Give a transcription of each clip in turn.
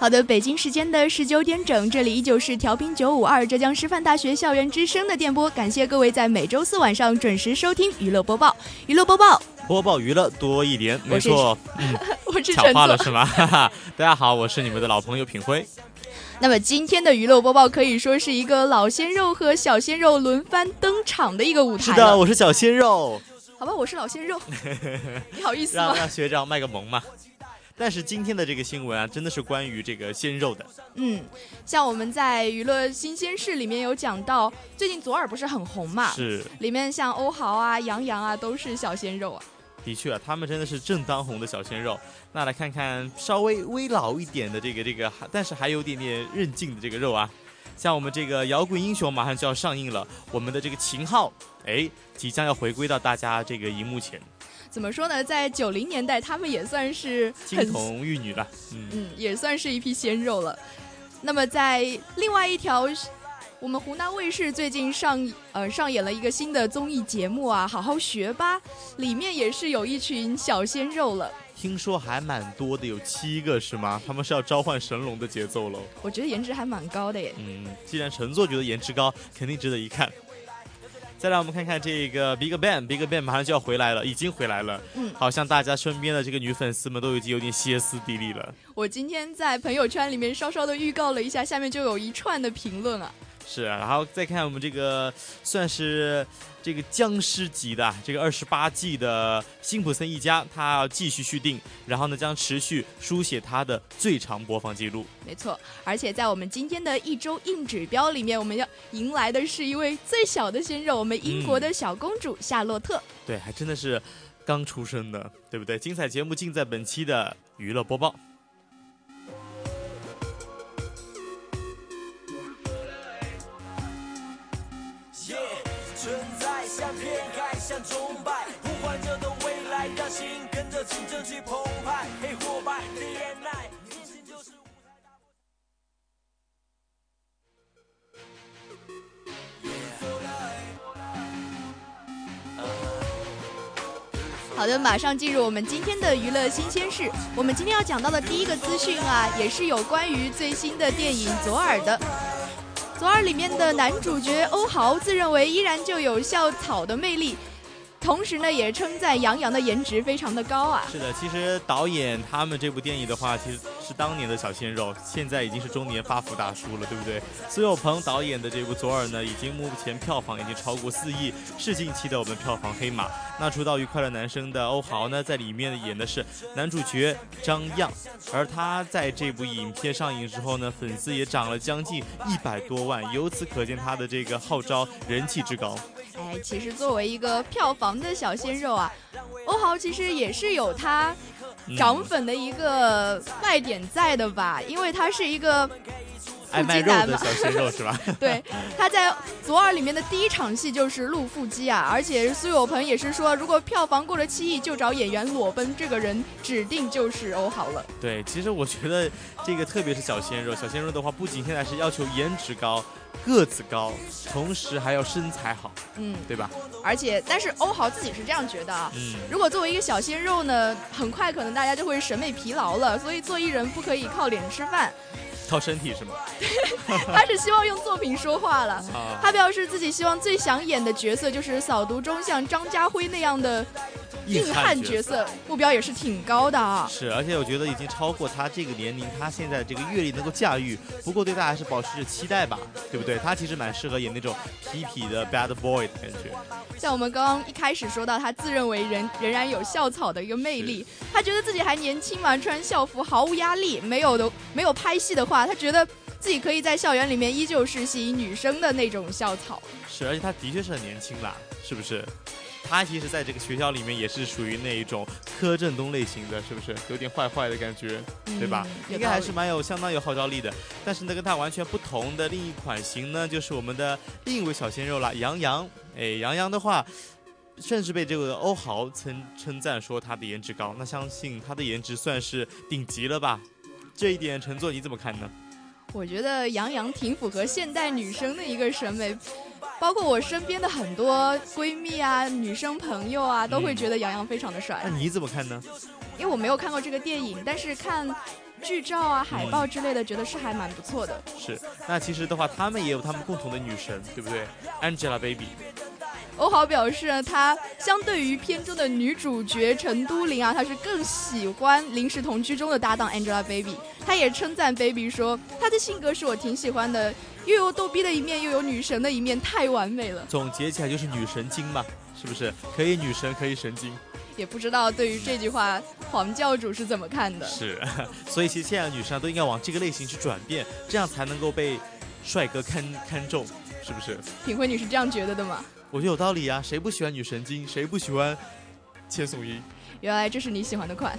好的，北京时间的十九点整，这里依旧是调频九五二浙江师范大学校园之声的电波，感谢各位在每周四晚上准时收听娱乐播报。娱乐播报，播报娱乐多一点，没错，嗯，我是巧化了是吗？大家好，我是你们的老朋友品辉。那么今天的娱乐播报可以说是一个老鲜肉和小鲜肉轮番登场的一个舞台。是的，我是小鲜肉。好吧，我是老鲜肉。你好意思吗？让学长卖个萌嘛。但是今天的这个新闻啊，真的是关于这个鲜肉的。嗯，像我们在娱乐新鲜事里面有讲到，最近左耳不是很红嘛？是。里面像欧豪啊、杨洋啊，都是小鲜肉啊。的确啊，他们真的是正当红的小鲜肉。那来看看稍微微老一点的这个这个，但是还有点点韧劲的这个肉啊。像我们这个摇滚英雄马上就要上映了，我们的这个秦昊，哎，即将要回归到大家这个荧幕前。怎么说呢？在九零年代，他们也算是金童玉女了，嗯，也算是一批鲜肉了。那么在另外一条，我们湖南卫视最近上呃上演了一个新的综艺节目啊，好好学吧，里面也是有一群小鲜肉了。听说还蛮多的，有七个是吗？他们是要召唤神龙的节奏喽。我觉得颜值还蛮高的耶。嗯，既然陈作觉得颜值高，肯定值得一看。再来，我们看看这个 Big Bang，Big Bang 马上就要回来了，已经回来了。嗯，好像大家身边的这个女粉丝们都已经有点歇斯底里了。我今天在朋友圈里面稍稍的预告了一下，下面就有一串的评论啊。是，然后再看我们这个算是这个僵尸级的这个二十八季的辛普森一家，他要继续续订，然后呢将持续书写他的最长播放记录。没错，而且在我们今天的一周硬指标里面，我们要迎来的是一位最小的鲜肉，我们英国的小公主夏洛特。对，还真的是刚出生的，对不对？精彩节目尽在本期的娱乐播报。好的，马上进入我们今天的娱乐新鲜事。我们今天要讲到的第一个资讯啊，也是有关于最新的电影《左耳》的。《左耳》里面的男主角欧豪自认为依然就有校草的魅力。同时呢，也称赞杨洋的颜值非常的高啊。是的，其实导演他们这部电影的话，其实是当年的小鲜肉，现在已经是中年发福大叔了，对不对？苏有朋导演的这部《左耳》呢，已经目前票房已经超过四亿，是近期的我们票房黑马。那出道于快乐男生的欧豪呢，在里面演的是男主角张漾，而他在这部影片上映之后呢，粉丝也涨了将近一百多万，由此可见他的这个号召人气之高。哎，其实作为一个票房的小鲜肉啊，欧豪其实也是有他涨粉的一个卖点在的吧，因为他是一个爱卖肉的小鲜肉是吧？对，他在左耳里面的第一场戏就是露腹肌啊，而且苏有朋也是说，如果票房过了七亿，就找演员裸奔，这个人指定就是欧豪了。对，其实我觉得这个特别是小鲜肉，小鲜肉的话，不仅现在是要求颜值高。个子高，同时还要身材好，嗯，对吧？而且，但是欧豪自己是这样觉得啊，嗯，如果作为一个小鲜肉呢，很快可能大家就会审美疲劳了，所以做艺人不可以靠脸吃饭，靠身体是吗？他是希望用作品说话了。他表示自己希望最想演的角色就是扫毒中像张家辉那样的。硬汉角色，目标也是挺高的啊。是，而且我觉得已经超过他这个年龄，他现在这个阅历能够驾驭。不过对他还是保持着期待吧，对不对？他其实蛮适合演那种痞痞的 bad boy 的感觉。像我们刚刚一开始说到，他自认为仍仍然有校草的一个魅力，他觉得自己还年轻嘛，穿校服毫无压力。没有的，没有拍戏的话，他觉得自己可以在校园里面依旧是吸引女生的那种校草。是，而且他的确是很年轻啦，是不是？他其实在这个学校里面也是属于那一种柯震东类型的，是不是？有点坏坏的感觉，对吧？应该还是蛮有相当有号召力的。但是呢，跟他完全不同的另一款型呢，就是我们的另一位小鲜肉了，杨洋。哎，杨洋的话，甚至被这个欧豪称称赞说他的颜值高。那相信他的颜值算是顶级了吧？这一点，陈作你怎么看呢？我觉得杨洋挺符合现代女生的一个审美。包括我身边的很多闺蜜啊、女生朋友啊，都会觉得杨洋非常的帅。那你怎么看呢？因为我没有看过这个电影，但是看剧照啊、海报之类的，觉得是还蛮不错的。是，那其实的话，他们也有他们共同的女神，对不对？Angelababy。欧豪表示，他相对于片中的女主角陈都灵啊，他是更喜欢临时同居中的搭档 Angelababy。他也称赞 Baby 说，她的性格是我挺喜欢的。又有逗逼的一面，又有女神的一面，太完美了。总结起来就是女神经嘛，是不是？可以女神，可以神经。也不知道对于这句话，黄教主是怎么看的？是，所以其实现在女生都应该往这个类型去转变，这样才能够被帅哥看看中，是不是？品慧，你是这样觉得的吗？我觉得有道理啊，谁不喜欢女神经？谁不喜欢千颂伊？原来这是你喜欢的款。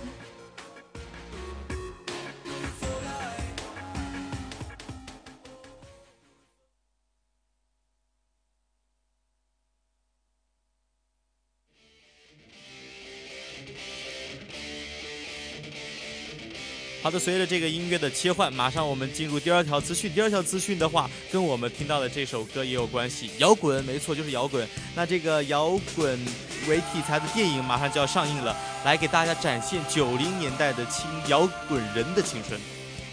好的，随着这个音乐的切换，马上我们进入第二条资讯。第二条资讯的话，跟我们听到的这首歌也有关系，摇滚，没错，就是摇滚。那这个摇滚为题材的电影马上就要上映了，来给大家展现九零年代的青摇滚人的青春。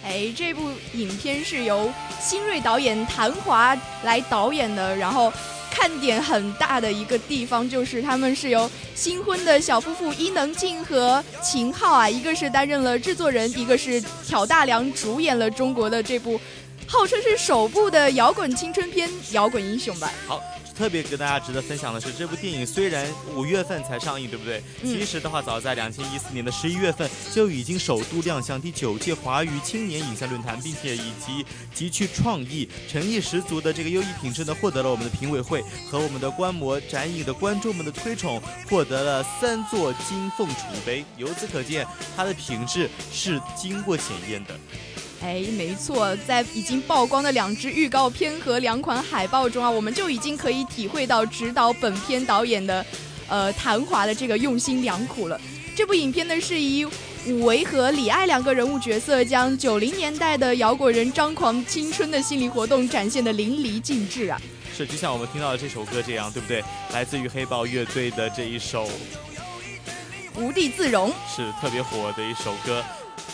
哎，这部影片是由新锐导演谭华来导演的，然后。看点很大的一个地方就是，他们是由新婚的小夫妇伊能静和秦昊啊，一个是担任了制作人，一个是挑大梁主演了中国的这部，号称是首部的摇滚青春片《摇滚英雄》吧。好。特别跟大家值得分享的是，这部电影虽然五月份才上映，对不对？其实的话，早在两千一四年的十一月份就已经首度亮相第九届华语青年影像论坛，并且以及极具创意、诚意十足的这个优异品质呢，获得了我们的评委会和我们的观摩展影的观众们的推崇，获得了三座金凤雏杯。由此可见，它的品质是经过检验的。哎，没错，在已经曝光的两支预告片和两款海报中啊，我们就已经可以体会到指导本片导演的，呃，谭华的这个用心良苦了。这部影片呢，是以武维和李艾两个人物角色，将九零年代的摇滚人张狂青春的心理活动展现的淋漓尽致啊。是，就像我们听到的这首歌这样，对不对？来自于黑豹乐队的这一首《无地自容》，是特别火的一首歌。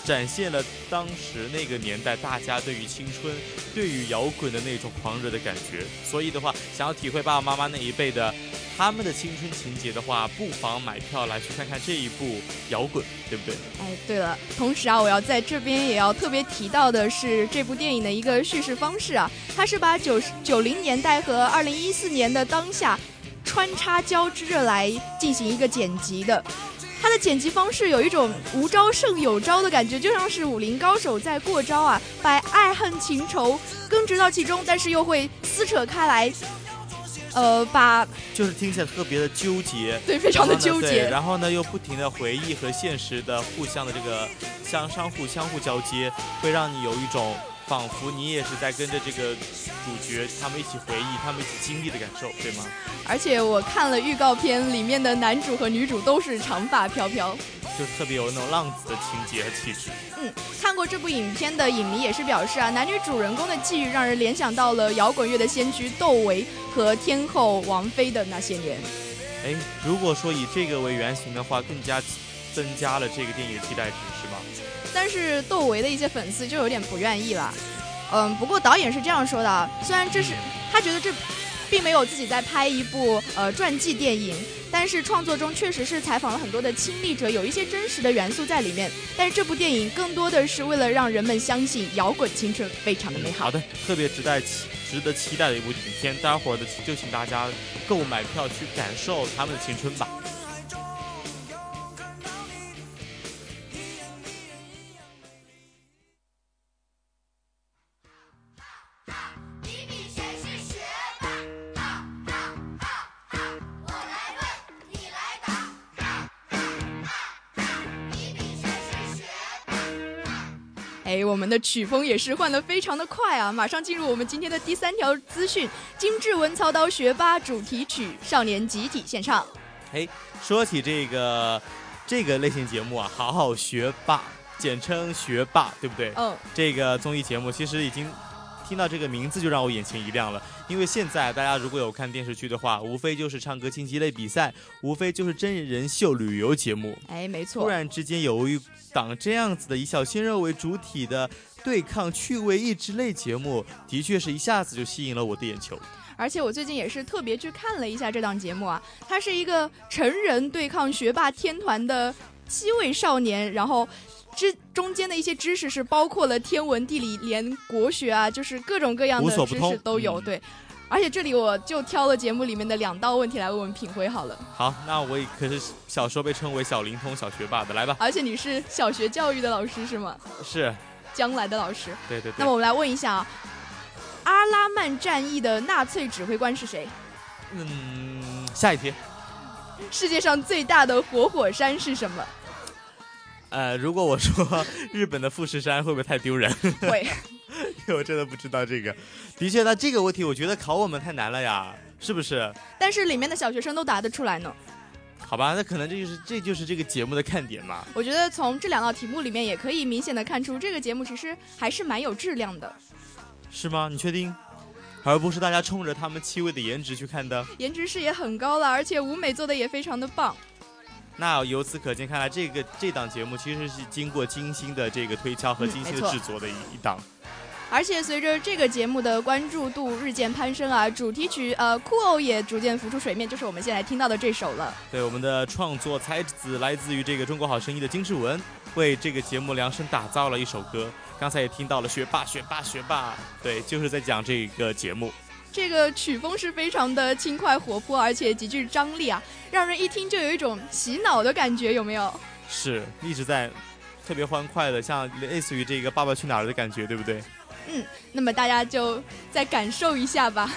展现了当时那个年代大家对于青春、对于摇滚的那种狂热的感觉。所以的话，想要体会爸爸妈妈那一辈的他们的青春情节的话，不妨买票来去看看这一部摇滚，对不对？哎，对了，同时啊，我要在这边也要特别提到的是这部电影的一个叙事方式啊，它是把九十九零年代和二零一四年的当下穿插交织着来进行一个剪辑的。他的剪辑方式有一种无招胜有招的感觉，就像是武林高手在过招啊，把爱恨情仇根植到其中，但是又会撕扯开来，呃，把就是听起来特别的纠结，对，非常的纠结。然后呢，又不停的回忆和现实的互相的这个相相互相互交接，会让你有一种。仿佛你也是在跟着这个主角，他们一起回忆，他们一起经历的感受，对吗？而且我看了预告片，里面的男主和女主都是长发飘飘，就特别有那种浪子的情节和气质。嗯，看过这部影片的影迷也是表示啊，男女主人公的际遇让人联想到了摇滚乐的先驱窦唯和天后王菲的那些年。哎，如果说以这个为原型的话，更加增加了这个电影的期待值，是吗？但是窦唯的一些粉丝就有点不愿意了，嗯，不过导演是这样说的，虽然这是他觉得这，并没有自己在拍一部呃传记电影。但是创作中确实是采访了很多的亲历者，有一些真实的元素在里面。但是这部电影更多的是为了让人们相信摇滚青春非常的美好。好的，特别值得期值得期待的一部影片，待会儿的就请大家购买票去感受他们的青春吧。我们的曲风也是换得非常的快啊！马上进入我们今天的第三条资讯：金志文操刀学霸主题曲《少年集体献唱》。哎，说起这个这个类型节目啊，好好学霸，简称学霸，对不对？嗯。这个综艺节目其实已经听到这个名字就让我眼前一亮了，因为现在大家如果有看电视剧的话，无非就是唱歌竞技类比赛，无非就是真人秀旅游节目。哎，没错。突然之间有一。档这样子的以小鲜肉为主体的对抗趣味益智类节目，的确是一下子就吸引了我的眼球。而且我最近也是特别去看了一下这档节目啊，它是一个成人对抗学霸天团的七位少年，然后之中间的一些知识是包括了天文地理连国学啊，就是各种各样的知识都有。对。而且这里我就挑了节目里面的两道问题来问问品辉好了。好，那我也可是小时候被称为小灵通、小学霸的，来吧。而且你是小学教育的老师是吗？是。将来的老师。对对对。那么我们来问一下啊，阿拉曼战役的纳粹指挥官是谁？嗯，下一题。世界上最大的活火山是什么？呃，如果我说日本的富士山，会不会太丢人？会。我真的不知道这个，的确，那这个问题我觉得考我们太难了呀，是不是？但是里面的小学生都答得出来呢。好吧，那可能这就是这就是这个节目的看点嘛。我觉得从这两道题目里面也可以明显的看出，这个节目其实还是蛮有质量的。是吗？你确定？而不是大家冲着他们七位的颜值去看的？颜值是也很高了，而且舞美做的也非常的棒。那由此可见，看来这个这档节目其实是经过精心的这个推敲和精心的制作的一一档。而且随着这个节目的关注度日渐攀升啊，主题曲呃酷偶也逐渐浮出水面，就是我们现在听到的这首了。对，我们的创作才子来自于这个中国好声音的金志文，为这个节目量身打造了一首歌。刚才也听到了学霸学霸学霸，对，就是在讲这个节目。这个曲风是非常的轻快活泼，而且极具张力啊，让人一听就有一种洗脑的感觉，有没有？是，一直在特别欢快的，像类似于这个《爸爸去哪儿》的感觉，对不对？嗯，那么大家就再感受一下吧。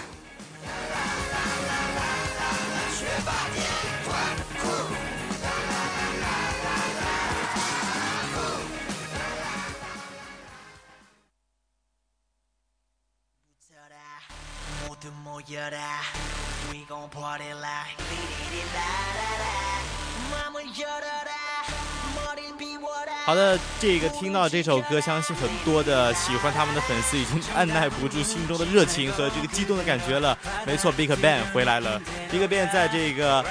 好的，这个听到这首歌，相信很多的喜欢他们的粉丝已经按耐不住心中的热情和这个激动的感觉了。没错，Big Bang 回来了。Big Bang 在这个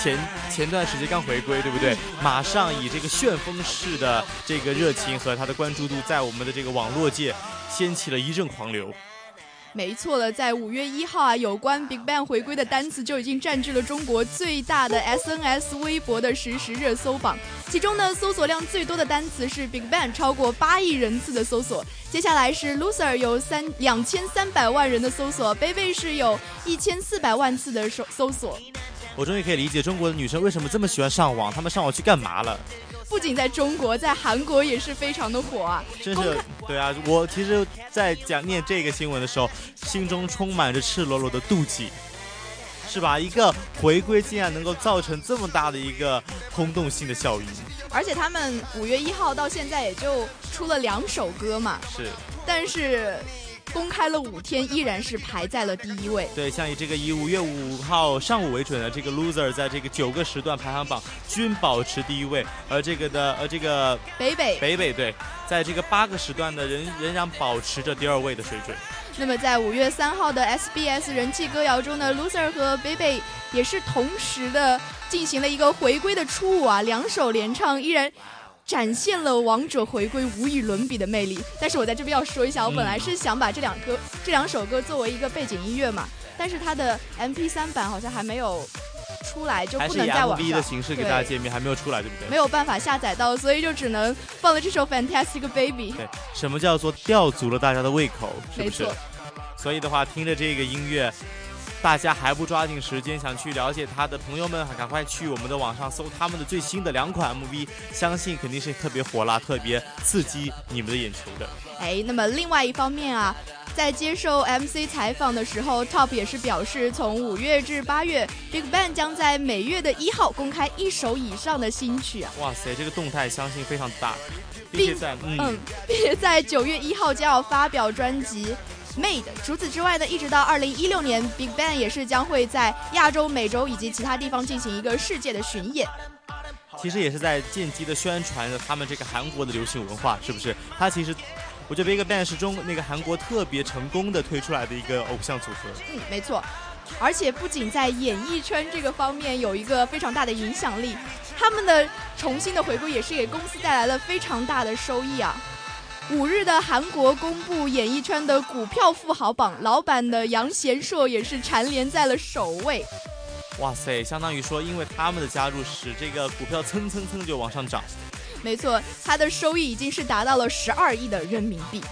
前前段时间刚回归，对不对？马上以这个旋风式的这个热情和他的关注度，在我们的这个网络界掀起了一阵狂流。没错了，在五月一号啊，有关 Big Bang 回归的单词就已经占据了中国最大的 SNS 微博的实时热搜榜。其中呢，搜索量最多的单词是 Big Bang，超过八亿人次的搜索。接下来是 Loser，有三两千三百万人的搜索，Baby 是有一千四百万次的搜搜索。我终于可以理解中国的女生为什么这么喜欢上网，她们上网去干嘛了？不仅在中国，在韩国也是非常的火啊！真是对啊，我其实，在讲念这个新闻的时候，心中充满着赤裸裸的妒忌，是吧？一个回归竟然能够造成这么大的一个轰动性的效应，而且他们五月一号到现在也就出了两首歌嘛，是，但是。公开了五天，依然是排在了第一位。对，像以这个以五月五号上午为准的这个 loser，在这个九个时段排行榜均保持第一位，而这个的呃这个北北北北对，在这个八个时段的仍仍然保持着第二位的水准。那么在五月三号的 SBS 人气歌谣中呢，loser 和北北也是同时的进行了一个回归的初舞啊，两首连唱依然。展现了王者回归无与伦比的魅力，但是我在这边要说一下，我本来是想把这两歌、这两首歌作为一个背景音乐嘛，但是它的 MP3 版好像还没有出来，就不能在网上的形式给大家见面，还没有出来，对不对？没有办法下载到，所以就只能放了这首 Fantastic Baby。对，什么叫做吊足了大家的胃口？是不是没错？所以的话，听着这个音乐，大家还不抓紧时间想去了解他的朋友们，赶快去我们的网上搜他们的最新的两款 MV，相信肯定是特别火辣、特别刺激你们的眼球的。哎，那么另外一方面啊，在接受 MC 采访的时候，Top 也是表示，从五月至八月，BigBang 将在每月的一号公开一首以上的新曲啊。哇塞，这个动态相信非常大，并且在嗯嗯，并且在九月一号将要发表专辑。Made。除此之外呢，一直到二零一六年，BigBang 也是将会在亚洲、美洲以及其他地方进行一个世界的巡演。其实也是在间接的宣传着他们这个韩国的流行文化，是不是？他其实，我觉得 BigBang 是中那个韩国特别成功的推出来的一个偶像组合。嗯，没错。而且不仅在演艺圈这个方面有一个非常大的影响力，他们的重新的回归也是给公司带来了非常大的收益啊。五日的韩国公布演艺圈的股票富豪榜，老板的杨贤硕也是蝉联在了首位。哇塞，相当于说，因为他们的加入，使这个股票蹭蹭蹭就往上涨。没错，他的收益已经是达到了十二亿的人民币。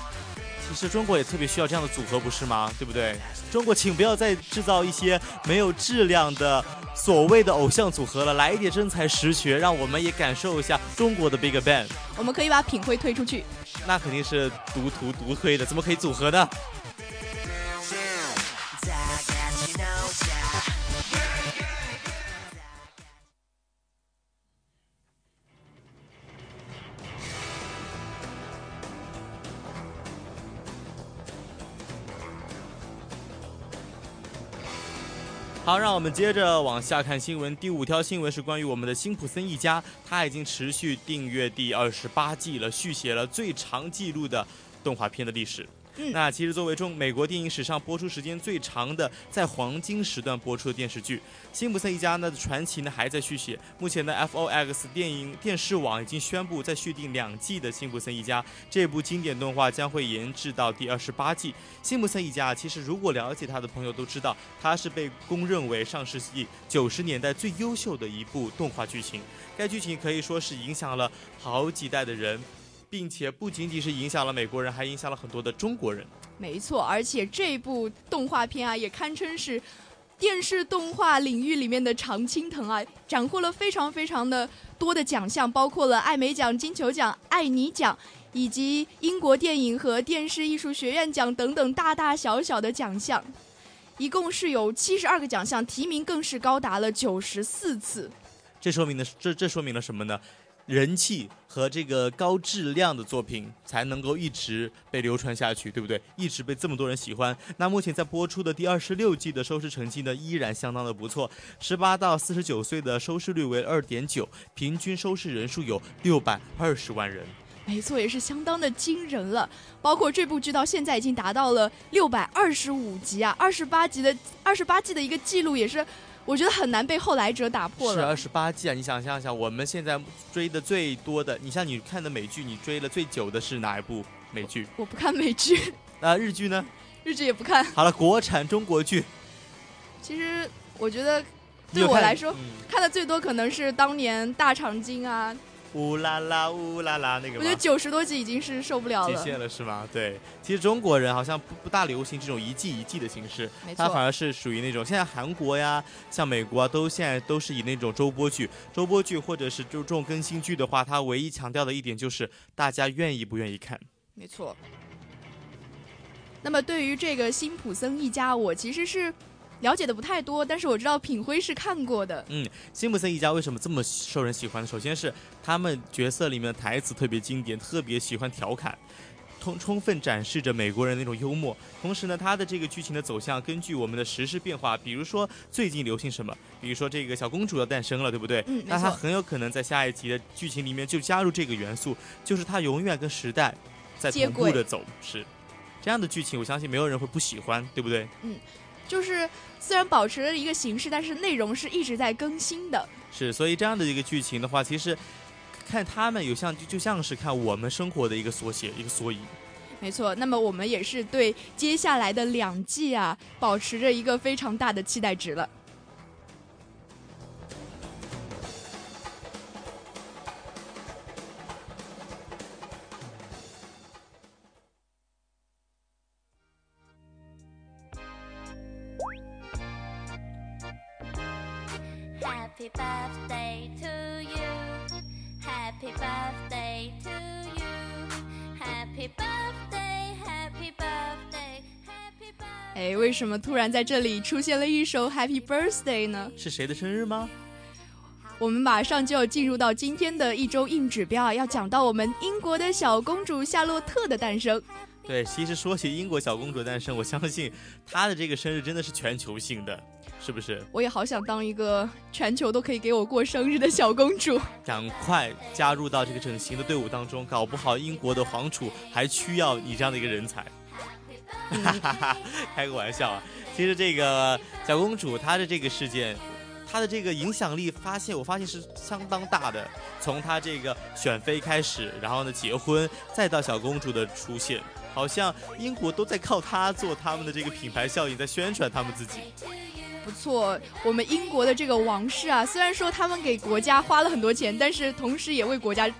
其实中国也特别需要这样的组合，不是吗？对不对？中国，请不要再制造一些没有质量的所谓的偶像组合了，来一点真才实学，让我们也感受一下中国的 Big Bang。我们可以把品会推出去。那肯定是独图独推的，怎么可以组合呢？好，让我们接着往下看新闻。第五条新闻是关于我们的辛普森一家，他已经持续订阅第二十八季了，续写了最长记录的动画片的历史。那其实作为中美国电影史上播出时间最长的，在黄金时段播出的电视剧，《辛普森一家》呢的传奇呢还在续写。目前的 FOX 电影电视网已经宣布在续订两季的《辛普森一家》这部经典动画将会延至到第二十八季。《辛普森一家》其实如果了解他的朋友都知道，它是被公认为上世纪九十年代最优秀的一部动画剧情。该剧情可以说是影响了好几代的人。并且不仅仅是影响了美国人，还影响了很多的中国人。没错，而且这部动画片啊，也堪称是电视动画领域里面的常青藤啊，斩获了非常非常的多的奖项，包括了艾美奖、金球奖、艾尼奖，以及英国电影和电视艺术学院奖等等大大小小的奖项，一共是有七十二个奖项，提名更是高达了九十四次。这说明的这这说明了什么呢？人气和这个高质量的作品才能够一直被流传下去，对不对？一直被这么多人喜欢。那目前在播出的第二十六季的收视成绩呢，依然相当的不错。十八到四十九岁的收视率为二点九，平均收视人数有六百二十万人。没错，也是相当的惊人了。包括这部剧到现在已经达到了六百二十五集啊，二十八集的二十八季的一个记录也是。我觉得很难被后来者打破了。是二十八季啊！你想象一下，我们现在追的最多的，你像你看的美剧，你追了最久的是哪一部美剧？我不看美剧。那日剧呢？日剧也不看。好了，国产中国剧。其实我觉得，对我来说，看,嗯、看的最多可能是当年《大长今》啊。乌拉拉乌拉拉，那个我觉得九十多集已经是受不了了，极限了是吗？对，其实中国人好像不不大流行这种一季一季的形式，它反而是属于那种现在韩国呀、像美国啊，都现在都是以那种周播剧、周播剧或者是就这种更新剧的话，它唯一强调的一点就是大家愿意不愿意看。没错。那么对于这个辛普森一家，我其实是。了解的不太多，但是我知道品辉是看过的。嗯，辛普森一家为什么这么受人喜欢？首先是他们角色里面的台词特别经典，特别喜欢调侃，充充分展示着美国人那种幽默。同时呢，它的这个剧情的走向根据我们的时事变化，比如说最近流行什么，比如说这个小公主要诞生了，对不对？嗯，那它很有可能在下一集的剧情里面就加入这个元素，就是它永远跟时代在同步的走。是这样的剧情，我相信没有人会不喜欢，对不对？嗯。就是虽然保持了一个形式，但是内容是一直在更新的。是，所以这样的一个剧情的话，其实看他们有像就就像是看我们生活的一个缩写，一个缩影。没错，那么我们也是对接下来的两季啊，保持着一个非常大的期待值了。为什么突然在这里出现了一首 Happy Birthday 呢？是谁的生日吗？我们马上就要进入到今天的一周硬指标啊，要讲到我们英国的小公主夏洛特的诞生。对，其实说起英国小公主的诞生，我相信她的这个生日真的是全球性的，是不是？我也好想当一个全球都可以给我过生日的小公主。赶快加入到这个整形的队伍当中，搞不好英国的皇储还需要你这样的一个人才。哈哈哈，开个玩笑啊！其实这个小公主她的这个事件，她的这个影响力，发现我发现是相当大的。从她这个选妃开始，然后呢结婚，再到小公主的出现。好像英国都在靠她做他们的这个品牌效应，在宣传他们自己。不错，我们英国的这个王室啊，虽然说他们给国家花了很多钱，但是同时也为国家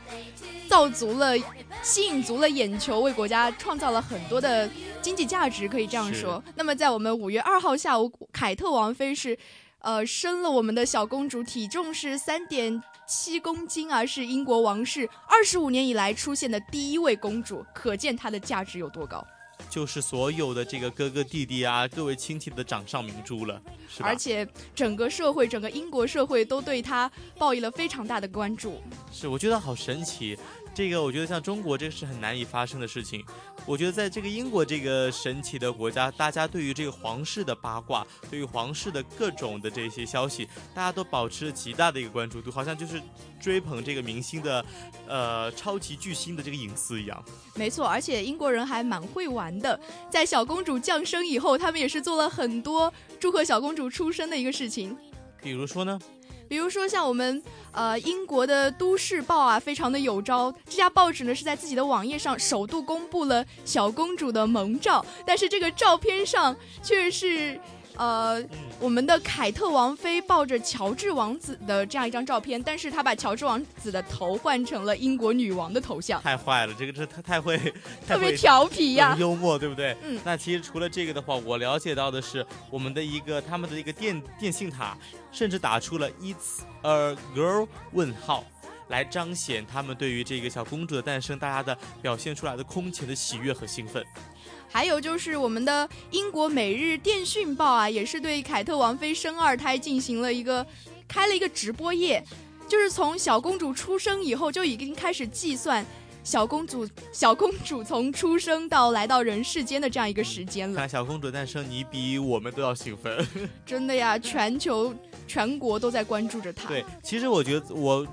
造足了、吸引足了眼球，为国家创造了很多的经济价值，可以这样说。那么在我们五月二号下午，凯特王妃是，呃，生了我们的小公主，体重是三点。七公斤啊，是英国王室二十五年以来出现的第一位公主，可见她的价值有多高。就是所有的这个哥哥弟弟啊，各位亲戚的掌上明珠了，是吧？而且整个社会，整个英国社会都对她报以了非常大的关注。是，我觉得好神奇。这个我觉得像中国，这个是很难以发生的事情。我觉得在这个英国这个神奇的国家，大家对于这个皇室的八卦，对于皇室的各种的这些消息，大家都保持着极大的一个关注度，好像就是追捧这个明星的，呃，超级巨星的这个隐私一样。没错，而且英国人还蛮会玩的，在小公主降生以后，他们也是做了很多祝贺小公主出生的一个事情。比如说呢？比如说像我们呃英国的都市报啊，非常的有招。这家报纸呢是在自己的网页上首度公布了小公主的萌照，但是这个照片上却是。呃，我们的凯特王妃抱着乔治王子的这样一张照片，但是他把乔治王子的头换成了英国女王的头像，太坏了，这个这太太会，特别调皮呀，幽默，对不对？嗯。那其实除了这个的话，我了解到的是，我们的一个他们的一个电电信塔，甚至打出了 “It's a girl” 问号，来彰显他们对于这个小公主的诞生，大家的表现出来的空前的喜悦和兴奋。还有就是我们的英国《每日电讯报》啊，也是对凯特王妃生二胎进行了一个开了一个直播页，就是从小公主出生以后就已经开始计算小公主小公主从出生到来到人世间的这样一个时间了。看 小公主诞生，你比我们都要兴奋。真的呀，全球全国都在关注着她。对，其实我觉得我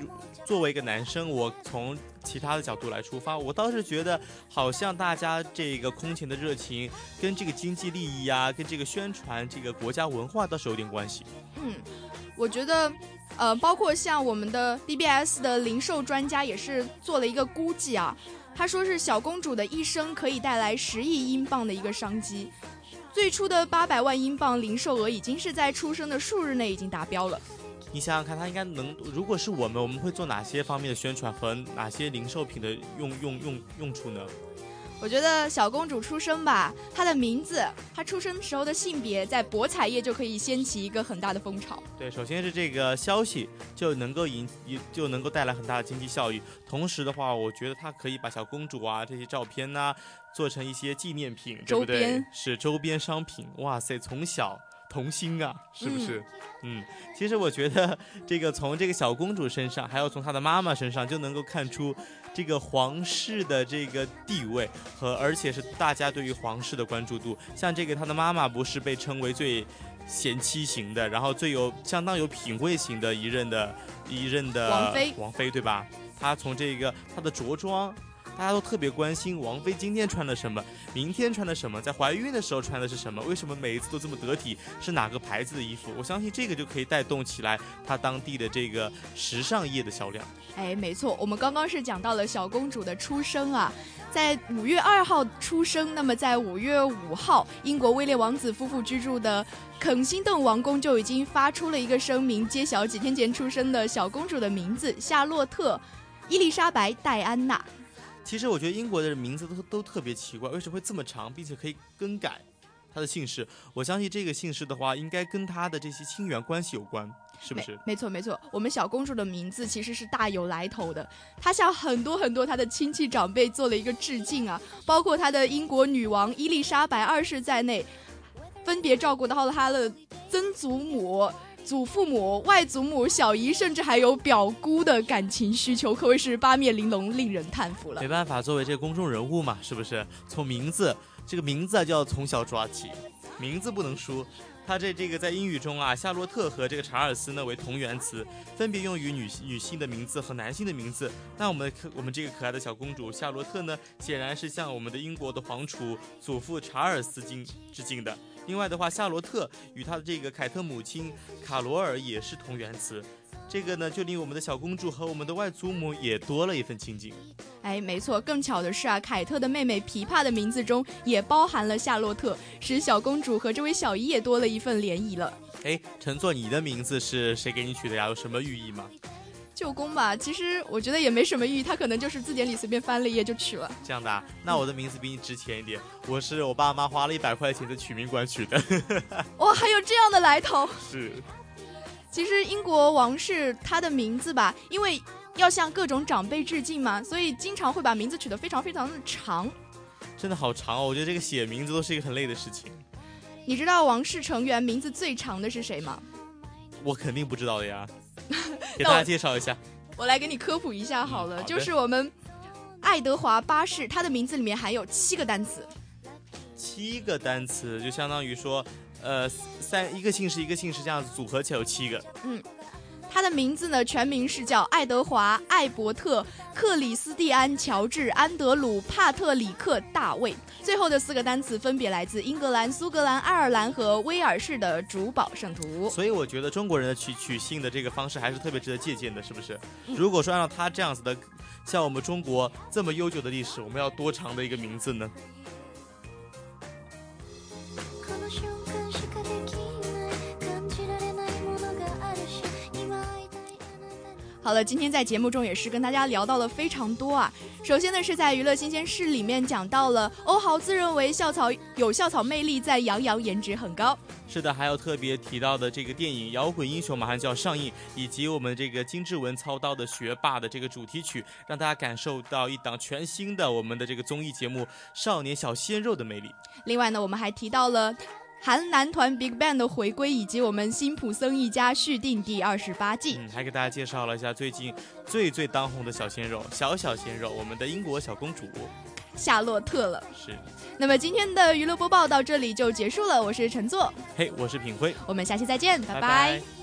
作为一个男生，我从。其他的角度来出发，我倒是觉得好像大家这个空前的热情跟这个经济利益啊，跟这个宣传这个国家文化倒是有点关系。嗯，我觉得，呃，包括像我们的 BBS 的零售专家也是做了一个估计啊，他说是小公主的一生可以带来十亿英镑的一个商机，最初的八百万英镑零售额已经是在出生的数日内已经达标了。你想想看，它应该能，如果是我们，我们会做哪些方面的宣传和哪些零售品的用用用用处呢？我觉得小公主出生吧，她的名字，她出生时候的性别，在博彩业就可以掀起一个很大的风潮。对，首先是这个消息就能够引，就能够带来很大的经济效益。同时的话，我觉得它可以把小公主啊这些照片呐做成一些纪念品，对不对？是周边商品。哇塞，从小。童心啊，是不是？嗯，其实我觉得这个从这个小公主身上，还有从她的妈妈身上，就能够看出这个皇室的这个地位和，而且是大家对于皇室的关注度。像这个她的妈妈不是被称为最贤妻型的，然后最有相当有品味型的一任的一任的王妃，王妃对吧？她从这个她的着装。大家都特别关心王菲今天穿了什么，明天穿了什么，在怀孕的时候穿的是什么？为什么每一次都这么得体？是哪个牌子的衣服？我相信这个就可以带动起来她当地的这个时尚业的销量。哎，没错，我们刚刚是讲到了小公主的出生啊，在五月二号出生。那么在五月五号，英国威廉王子夫妇居住的肯辛顿王宫就已经发出了一个声明，揭晓几天前出生的小公主的名字：夏洛特·伊丽莎白·戴安娜。其实我觉得英国的名字都都特别奇怪，为什么会这么长，并且可以更改他的姓氏？我相信这个姓氏的话，应该跟他的这些亲缘关系有关。是不是？没错没错，我们小公主的名字其实是大有来头的，她向很多很多她的亲戚长辈做了一个致敬啊，包括她的英国女王伊丽莎白二世在内，分别照顾到了她的曾祖母。祖父母、外祖母、小姨，甚至还有表姑的感情需求，可谓是八面玲珑，令人叹服了。没办法，作为这个公众人物嘛，是不是？从名字，这个名字啊，就要从小抓起，名字不能输。他这这个在英语中啊，夏洛特和这个查尔斯呢为同源词，分别用于女女性的名字和男性的名字。那我们可我们这个可爱的小公主夏洛特呢，显然是向我们的英国的皇储祖父查尔斯敬致敬的。另外的话，夏洛特与他的这个凯特母亲卡罗尔也是同源词，这个呢就令我们的小公主和我们的外祖母也多了一份亲近。哎，没错，更巧的是啊，凯特的妹妹琵琶的名字中也包含了夏洛特，使小公主和这位小姨也多了一份联谊了。哎，陈作，你的名字是谁给你取的呀？有什么寓意吗？舅公吧，其实我觉得也没什么寓意，他可能就是字典里随便翻了一页就取了。这样的啊，那我的名字比你值钱一点，我是我爸妈花了一百块钱在取名馆取的。哇，还有这样的来头？是。其实英国王室他的名字吧，因为要向各种长辈致敬嘛，所以经常会把名字取得非常非常的长。真的好长哦，我觉得这个写名字都是一个很累的事情。你知道王室成员名字最长的是谁吗？我肯定不知道的呀。给大家介绍一下，我来给你科普一下好了，就是我们爱德华八世，他的名字里面含有七个单词，七个单词就相当于说，呃，三一个姓氏一个姓氏这样子组合起来有七个，嗯。他的名字呢，全名是叫爱德华·艾伯特·克里斯蒂安·乔治·安德鲁·帕特里克·大卫。最后的四个单词分别来自英格兰、苏格兰、爱尔兰和威尔士的主保圣徒。所以我觉得中国人的取取姓的这个方式还是特别值得借鉴的，是不是？如果说按照他这样子的，像我们中国这么悠久的历史，我们要多长的一个名字呢？好了，今天在节目中也是跟大家聊到了非常多啊。首先呢，是在娱乐新鲜事里面讲到了欧豪自认为校草有校草魅力，在杨洋颜值很高。是的，还有特别提到的这个电影《摇滚英雄》马上就要上映，以及我们这个金志文操刀的学霸的这个主题曲，让大家感受到一档全新的我们的这个综艺节目《少年小鲜肉》的魅力。另外呢，我们还提到了。韩男团 BigBang 的回归，以及我们辛普森一家续订第二十八季，嗯，还给大家介绍了一下最近最最当红的小鲜肉，小小鲜肉，我们的英国小公主夏洛特了。是。那么今天的娱乐播报到这里就结束了，我是陈作，嘿，我是品辉，我们下期再见，拜拜。